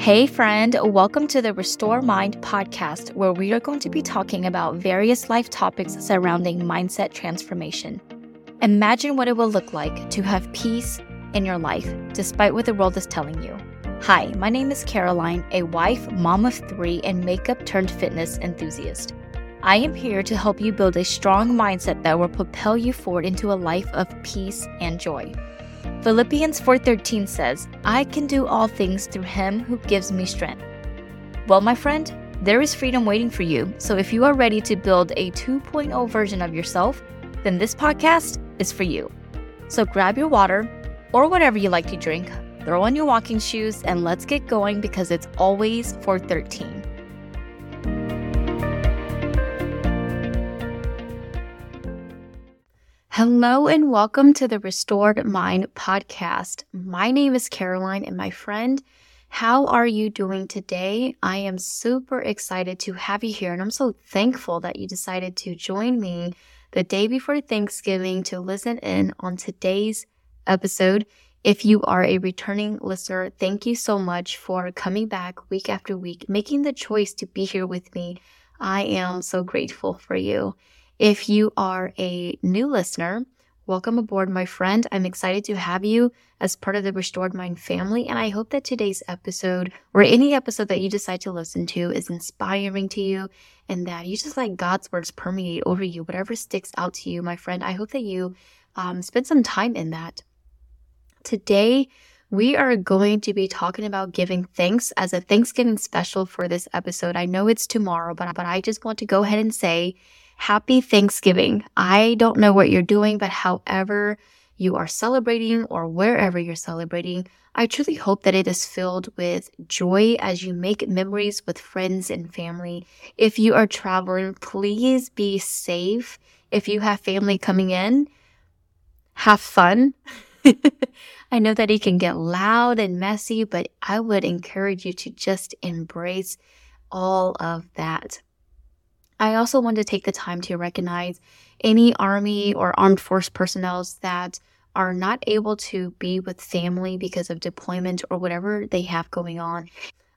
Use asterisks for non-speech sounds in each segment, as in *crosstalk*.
Hey, friend, welcome to the Restored Mind podcast, where we are going to be talking about various life topics surrounding mindset transformation. Imagine what it will look like to have peace in your life, despite what the world is telling you. Hi, my name is Caroline, a wife, mom of three, and makeup turned fitness enthusiast. I am here to help you build a strong mindset that will propel you forward into a life of peace and joy. Philippians 4:13 says, "I can do all things through him who gives me strength." Well, my friend, there is freedom waiting for you. So if you are ready to build a 2.0 version of yourself, then this podcast is for you. So grab your water or whatever you like to drink, throw on your walking shoes and let's get going because it's always 413. Hello and welcome to the Restored Mind podcast. My name is Caroline and my friend, how are you doing today? I am super excited to have you here and I'm so thankful that you decided to join me the day before Thanksgiving to listen in on today's episode. If you are a returning listener, thank you so much for coming back week after week, making the choice to be here with me. I am so grateful for you. If you are a new listener, welcome aboard, my friend. I'm excited to have you as part of the Restored Mind family. And I hope that today's episode or any episode that you decide to listen to is inspiring to you and that you just let God's words permeate over you, whatever sticks out to you, my friend. I hope that you um, spend some time in that. Today, we are going to be talking about giving thanks as a Thanksgiving special for this episode. I know it's tomorrow, but, but I just want to go ahead and say Happy Thanksgiving. I don't know what you're doing, but however you are celebrating or wherever you're celebrating, I truly hope that it is filled with joy as you make memories with friends and family. If you are traveling, please be safe. If you have family coming in, have fun. *laughs* I know that it can get loud and messy, but I would encourage you to just embrace all of that. I also want to take the time to recognize any Army or armed force personnel that are not able to be with family because of deployment or whatever they have going on.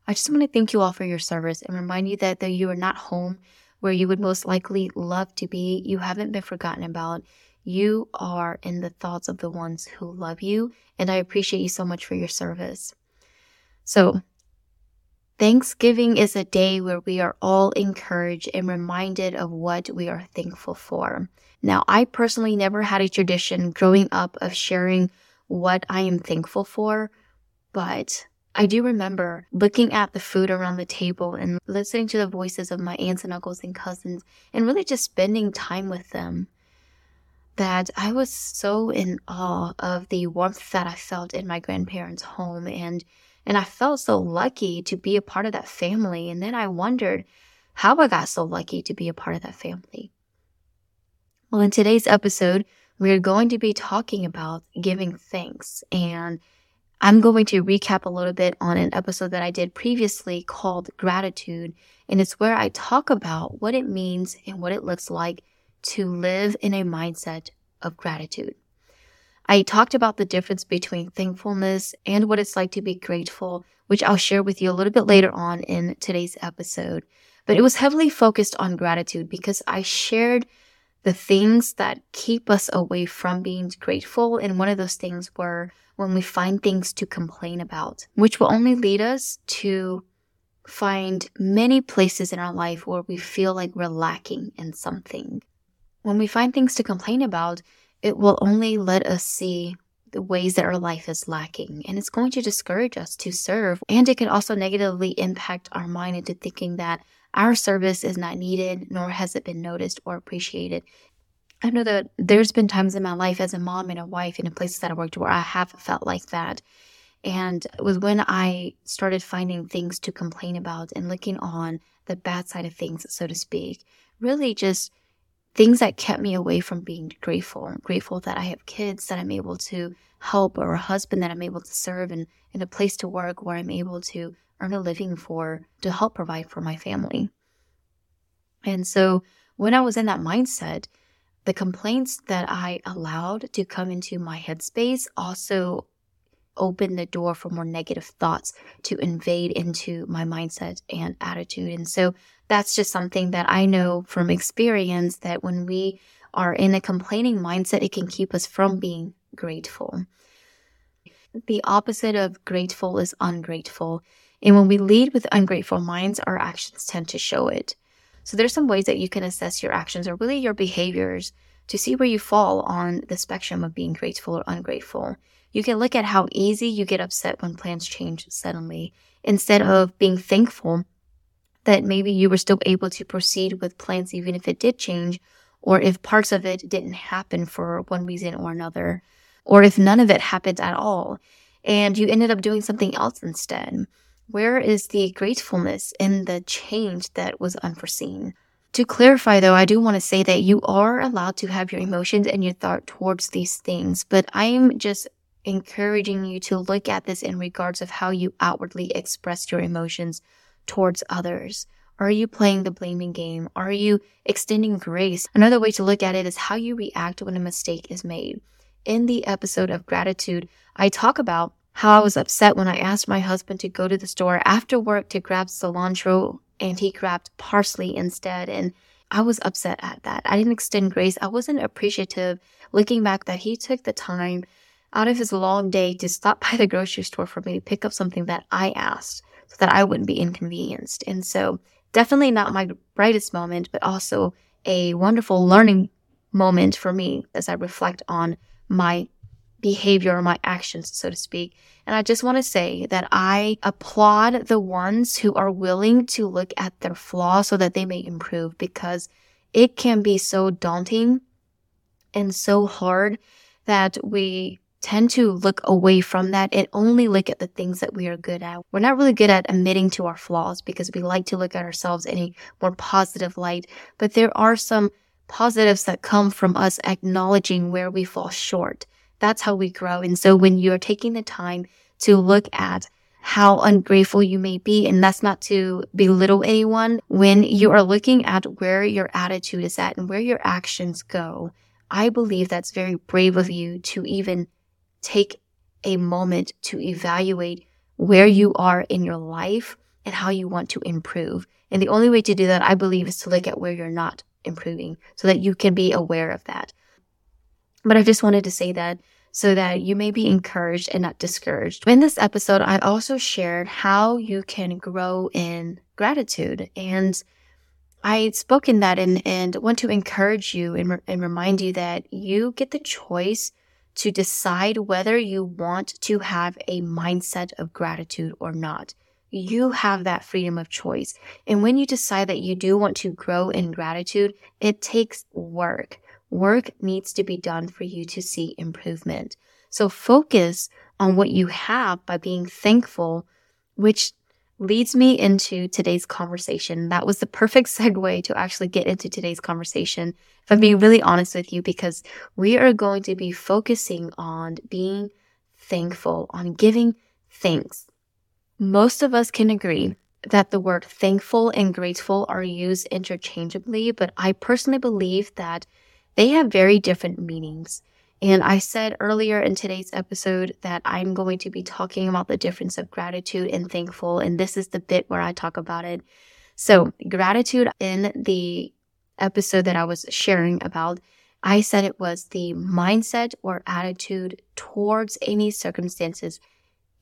I just want to thank you all for your service and remind you that though you are not home where you would most likely love to be, you haven't been forgotten about. You are in the thoughts of the ones who love you, and I appreciate you so much for your service. So, Thanksgiving is a day where we are all encouraged and reminded of what we are thankful for. Now, I personally never had a tradition growing up of sharing what I am thankful for, but I do remember looking at the food around the table and listening to the voices of my aunts and uncles and cousins and really just spending time with them. That I was so in awe of the warmth that I felt in my grandparents' home and and I felt so lucky to be a part of that family. And then I wondered how I got so lucky to be a part of that family. Well, in today's episode, we're going to be talking about giving thanks. And I'm going to recap a little bit on an episode that I did previously called Gratitude. And it's where I talk about what it means and what it looks like to live in a mindset of gratitude. I talked about the difference between thankfulness and what it's like to be grateful, which I'll share with you a little bit later on in today's episode. But it was heavily focused on gratitude because I shared the things that keep us away from being grateful. And one of those things were when we find things to complain about, which will only lead us to find many places in our life where we feel like we're lacking in something. When we find things to complain about, it will only let us see the ways that our life is lacking and it's going to discourage us to serve. And it can also negatively impact our mind into thinking that our service is not needed nor has it been noticed or appreciated. I know that there's been times in my life as a mom and a wife in the places that i worked where i have felt like that. And it was when i started finding things to complain about and looking on the bad side of things so to speak. Really just things that kept me away from being grateful. Grateful that I have kids that I'm able to help or a husband that I'm able to serve and in a place to work where I'm able to earn a living for to help provide for my family. And so when I was in that mindset, the complaints that I allowed to come into my headspace also open the door for more negative thoughts to invade into my mindset and attitude. And so that's just something that I know from experience that when we are in a complaining mindset, it can keep us from being grateful. The opposite of grateful is ungrateful. And when we lead with ungrateful minds, our actions tend to show it. So there's some ways that you can assess your actions or really your behaviors to see where you fall on the spectrum of being grateful or ungrateful. You can look at how easy you get upset when plans change suddenly instead of being thankful that maybe you were still able to proceed with plans even if it did change or if parts of it didn't happen for one reason or another, or if none of it happened at all and you ended up doing something else instead. Where is the gratefulness in the change that was unforeseen? To clarify though, I do want to say that you are allowed to have your emotions and your thought towards these things, but I'm just encouraging you to look at this in regards of how you outwardly express your emotions towards others. Are you playing the blaming game? Are you extending grace? Another way to look at it is how you react when a mistake is made. In the episode of gratitude, I talk about how I was upset when I asked my husband to go to the store after work to grab cilantro and he grabbed parsley instead. And I was upset at that. I didn't extend grace. I wasn't appreciative looking back that he took the time out of his long day to stop by the grocery store for me to pick up something that I asked so that I wouldn't be inconvenienced. And so definitely not my brightest moment, but also a wonderful learning moment for me as I reflect on my behavior or my actions, so to speak. And I just want to say that I applaud the ones who are willing to look at their flaws so that they may improve because it can be so daunting and so hard that we tend to look away from that and only look at the things that we are good at. We're not really good at admitting to our flaws because we like to look at ourselves in a more positive light. But there are some positives that come from us acknowledging where we fall short. That's how we grow. And so when you're taking the time to look at how ungrateful you may be, and that's not to belittle anyone, when you are looking at where your attitude is at and where your actions go, I believe that's very brave of you to even take a moment to evaluate where you are in your life and how you want to improve. And the only way to do that, I believe, is to look at where you're not improving so that you can be aware of that. But I just wanted to say that so that you may be encouraged and not discouraged. In this episode, I also shared how you can grow in gratitude. And I spoke in that and, and want to encourage you and, and remind you that you get the choice to decide whether you want to have a mindset of gratitude or not. You have that freedom of choice. And when you decide that you do want to grow in gratitude, it takes work. Work needs to be done for you to see improvement. So focus on what you have by being thankful, which leads me into today's conversation. That was the perfect *laughs* segue to actually get into today's conversation. If I'm being really honest with you, because we are going to be focusing on being thankful, on giving thanks. Most of us can agree that the word thankful and grateful are used interchangeably, but I personally believe that they have very different meanings. And I said earlier in today's episode that I'm going to be talking about the difference of gratitude and thankful. And this is the bit where I talk about it. So gratitude in the episode that I was sharing about, I said it was the mindset or attitude towards any circumstances,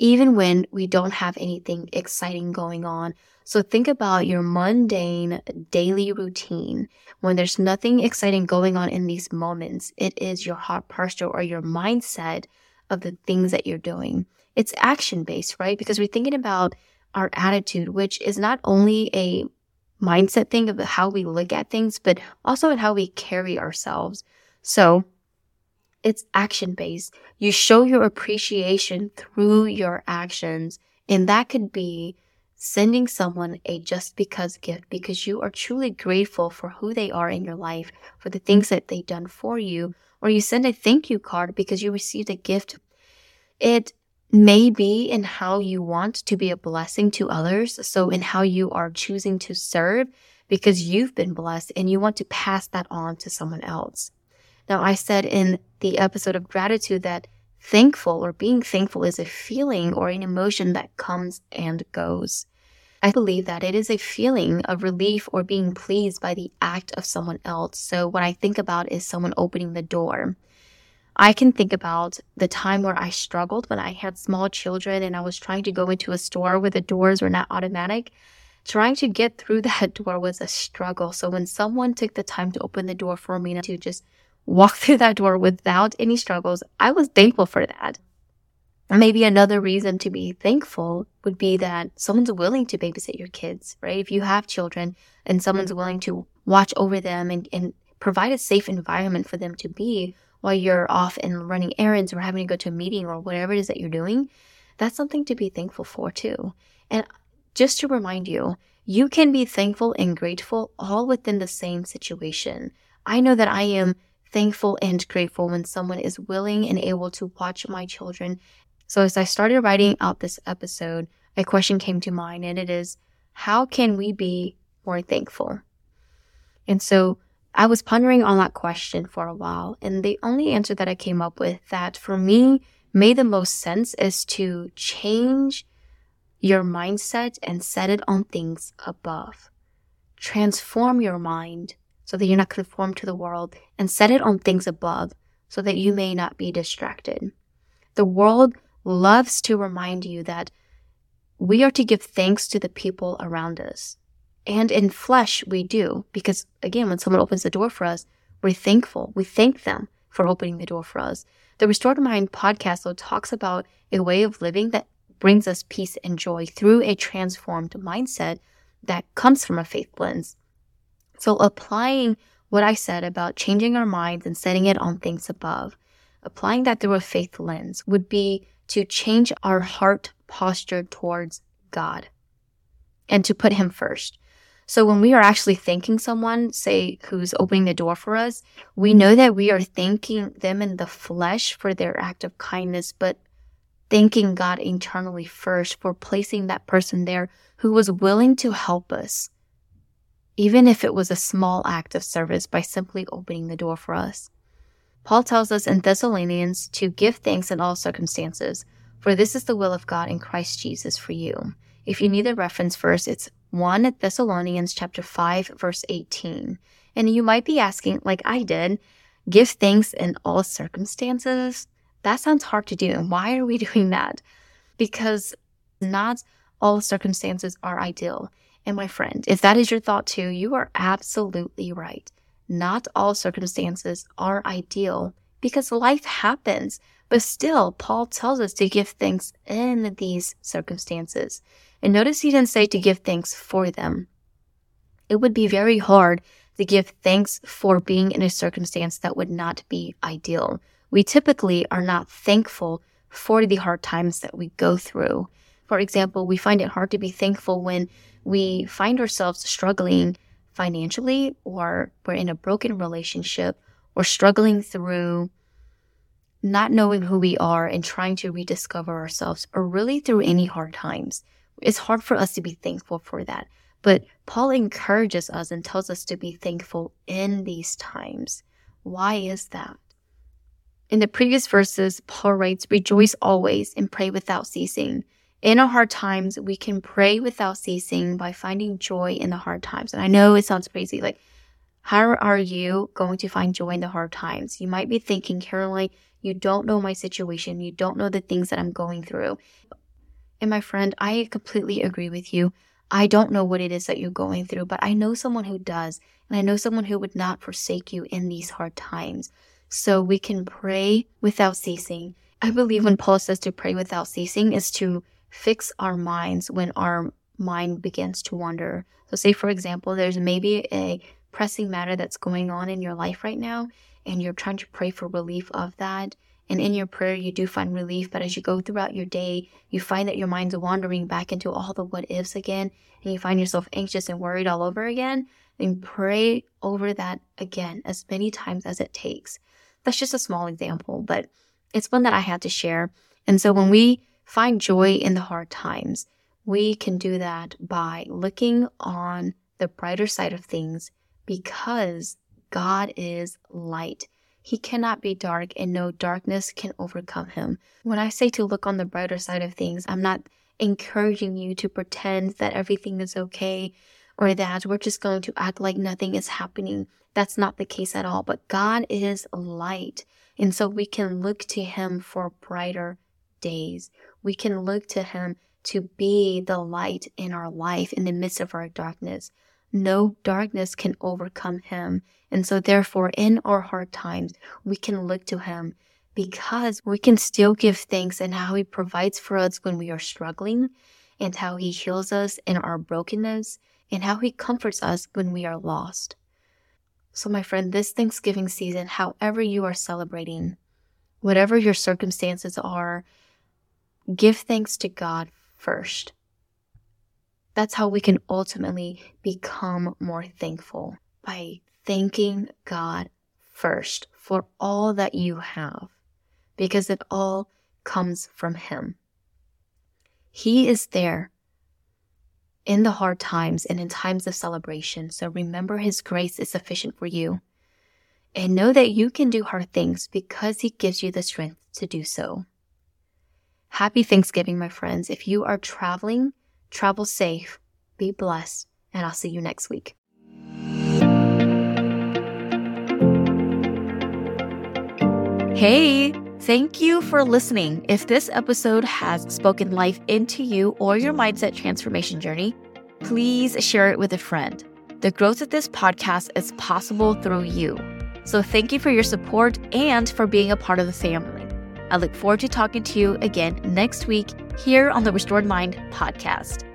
even when we don't have anything exciting going on so think about your mundane daily routine. When there's nothing exciting going on in these moments, it is your heart posture or your mindset of the things that you're doing. It's action based, right? Because we're thinking about our attitude, which is not only a mindset thing of how we look at things, but also in how we carry ourselves. So it's action based. You show your appreciation through your actions. And that could be sending someone a just because gift because you are truly grateful for who they are in your life, for the things that they've done for you, or you send a thank you card because you received a gift. It may be in how you want to be a blessing to others. So in how you are choosing to serve because you've been blessed and you want to pass that on to someone else. Now, I said in the episode of gratitude that thankful or being thankful is a feeling or an emotion that comes and goes. I believe that it is a feeling of relief or being pleased by the act of someone else. So, what I think about is someone opening the door. I can think about the time where I struggled when I had small children and I was trying to go into a store where the doors were not automatic. Trying to get through *laughs* that door was a struggle. So, when someone took the time to open the door for me to just walk *laughs* through that door without any struggles, I was thankful for that. Maybe another reason to be thankful would be that someone's willing to babysit your kids, right? If you have children and someone's willing to watch over them and, and provide a safe environment for them to be while you're off and running errands or having to go to a meeting or whatever it is that you're doing, that's something to be thankful for too. And just to remind you, you can be thankful and grateful all within the same situation. I know that I am thankful and grateful when someone is willing and able to watch my children so as I started writing out this episode, a question came to mind and it is, how can we be more thankful? And so I was pondering on that question for a while. And the only answer that I came up with that for me made the most sense is to change your mindset and set it on things above. Transform your mind so that you're not conformed to the world and set it on things above so that you may not be distracted. The world loves to remind you that we are to give thanks to the people around us. And in flesh, we do, because again, when someone opens the door for us, we're thankful. We thank them for opening the door for us. The Restored Mind podcast, though, talks about a way of living that brings us peace and joy through a transformed mindset that comes from a faith lens. So, applying what I said about changing our minds and setting it on things above, applying that through a faith lens would be to change our heart posture towards God and to put Him first. So when we are actually thanking someone, say, who's opening the door for us, we know that we are thanking them in the flesh for their act of kindness, but thanking God internally first for placing that person there who was willing to help us, even if it was a small act of service by simply opening the door for us. Paul tells us in Thessalonians to give thanks in all circumstances, for this is the will of God in Christ Jesus for you. If you need a reference verse, it's 1 Thessalonians chapter 5 verse 18. And you might be asking, like I did, give thanks in all circumstances? That sounds hard to do. And why are we *laughs* doing that? Because not all circumstances are ideal. And my friend, if that is your thought too, you are absolutely right. Not all circumstances are ideal because life happens, but still, Paul tells us to give thanks in these circumstances. And notice he didn't say to give thanks for them. It would be very hard to give thanks for being in a circumstance that would not be ideal. We typically are not thankful for the hard times that we go through. For example, we find it hard to be thankful when we find ourselves struggling financially or we're in a broken relationship or struggling through not knowing who we are and trying to rediscover ourselves or really through any hard times. It's hard for us to be thankful for that. But Paul encourages us and tells us to be thankful in these times. Why is that? In the previous verses, Paul writes, Rejoice always and pray without ceasing. In our hard times, we can pray without ceasing by finding joy in the hard times. And I know it sounds crazy. Like, how are you going to find joy in the hard times? You might be thinking, Caroline, you don't know my situation. You don't know the things that I'm going through. And my friend, I completely agree with you. I don't know what it is that you're going through, but I know someone who does. And I know someone who would not forsake you in these hard times. So we can pray without ceasing. I believe when Paul says to pray without ceasing is to fix our minds when our mind begins to wander. So, say for example, there's maybe a pressing matter that's going on in your life right now, and you're trying to pray for relief of that. And in your prayer, you do find relief, but as you go throughout your day, you find that your mind's wandering back into all the what ifs again, and you find yourself anxious and worried all over again. And pray over that again as many times as it takes. That's just a small example, but it's one that I had to share. And so when we find joy in the hard times, we can do that by looking on the brighter side of things because God is light. He cannot be dark, and no darkness can overcome him. When I say to look on the brighter side of things, I'm not encouraging you to pretend that everything is okay or that we're just going to act like nothing is happening. That's not the case at all. But God is light. And so we can look to Him for brighter days. We can look to Him to be the light in our life in the midst of our darkness. No darkness can overcome Him. And so, therefore, in our hard times, we can look to Him because we can still give thanks and how He provides for us when we are struggling, and how He heals us in our brokenness, and how He comforts us when we are lost. So, my friend, this Thanksgiving season, however you are celebrating, whatever your circumstances are, give thanks to God first. That's how we can ultimately become more thankful by thanking God first for all that you have, because it all comes from Him. He is there in the hard times and in times of celebration. So remember His grace is sufficient for you. And know that you can do hard things because He gives you the strength to do so. Happy Thanksgiving, my friends. If you are traveling, travel safe, be blessed, and I'll see you next week. Hey, thank you for listening. If this episode has spoken life into you or your mindset transformation journey, please share it with a friend. The growth of this podcast is possible through you. So thank you for your support and for being a part of the family. I look forward to talking to you again next week here on the Restored Mind podcast.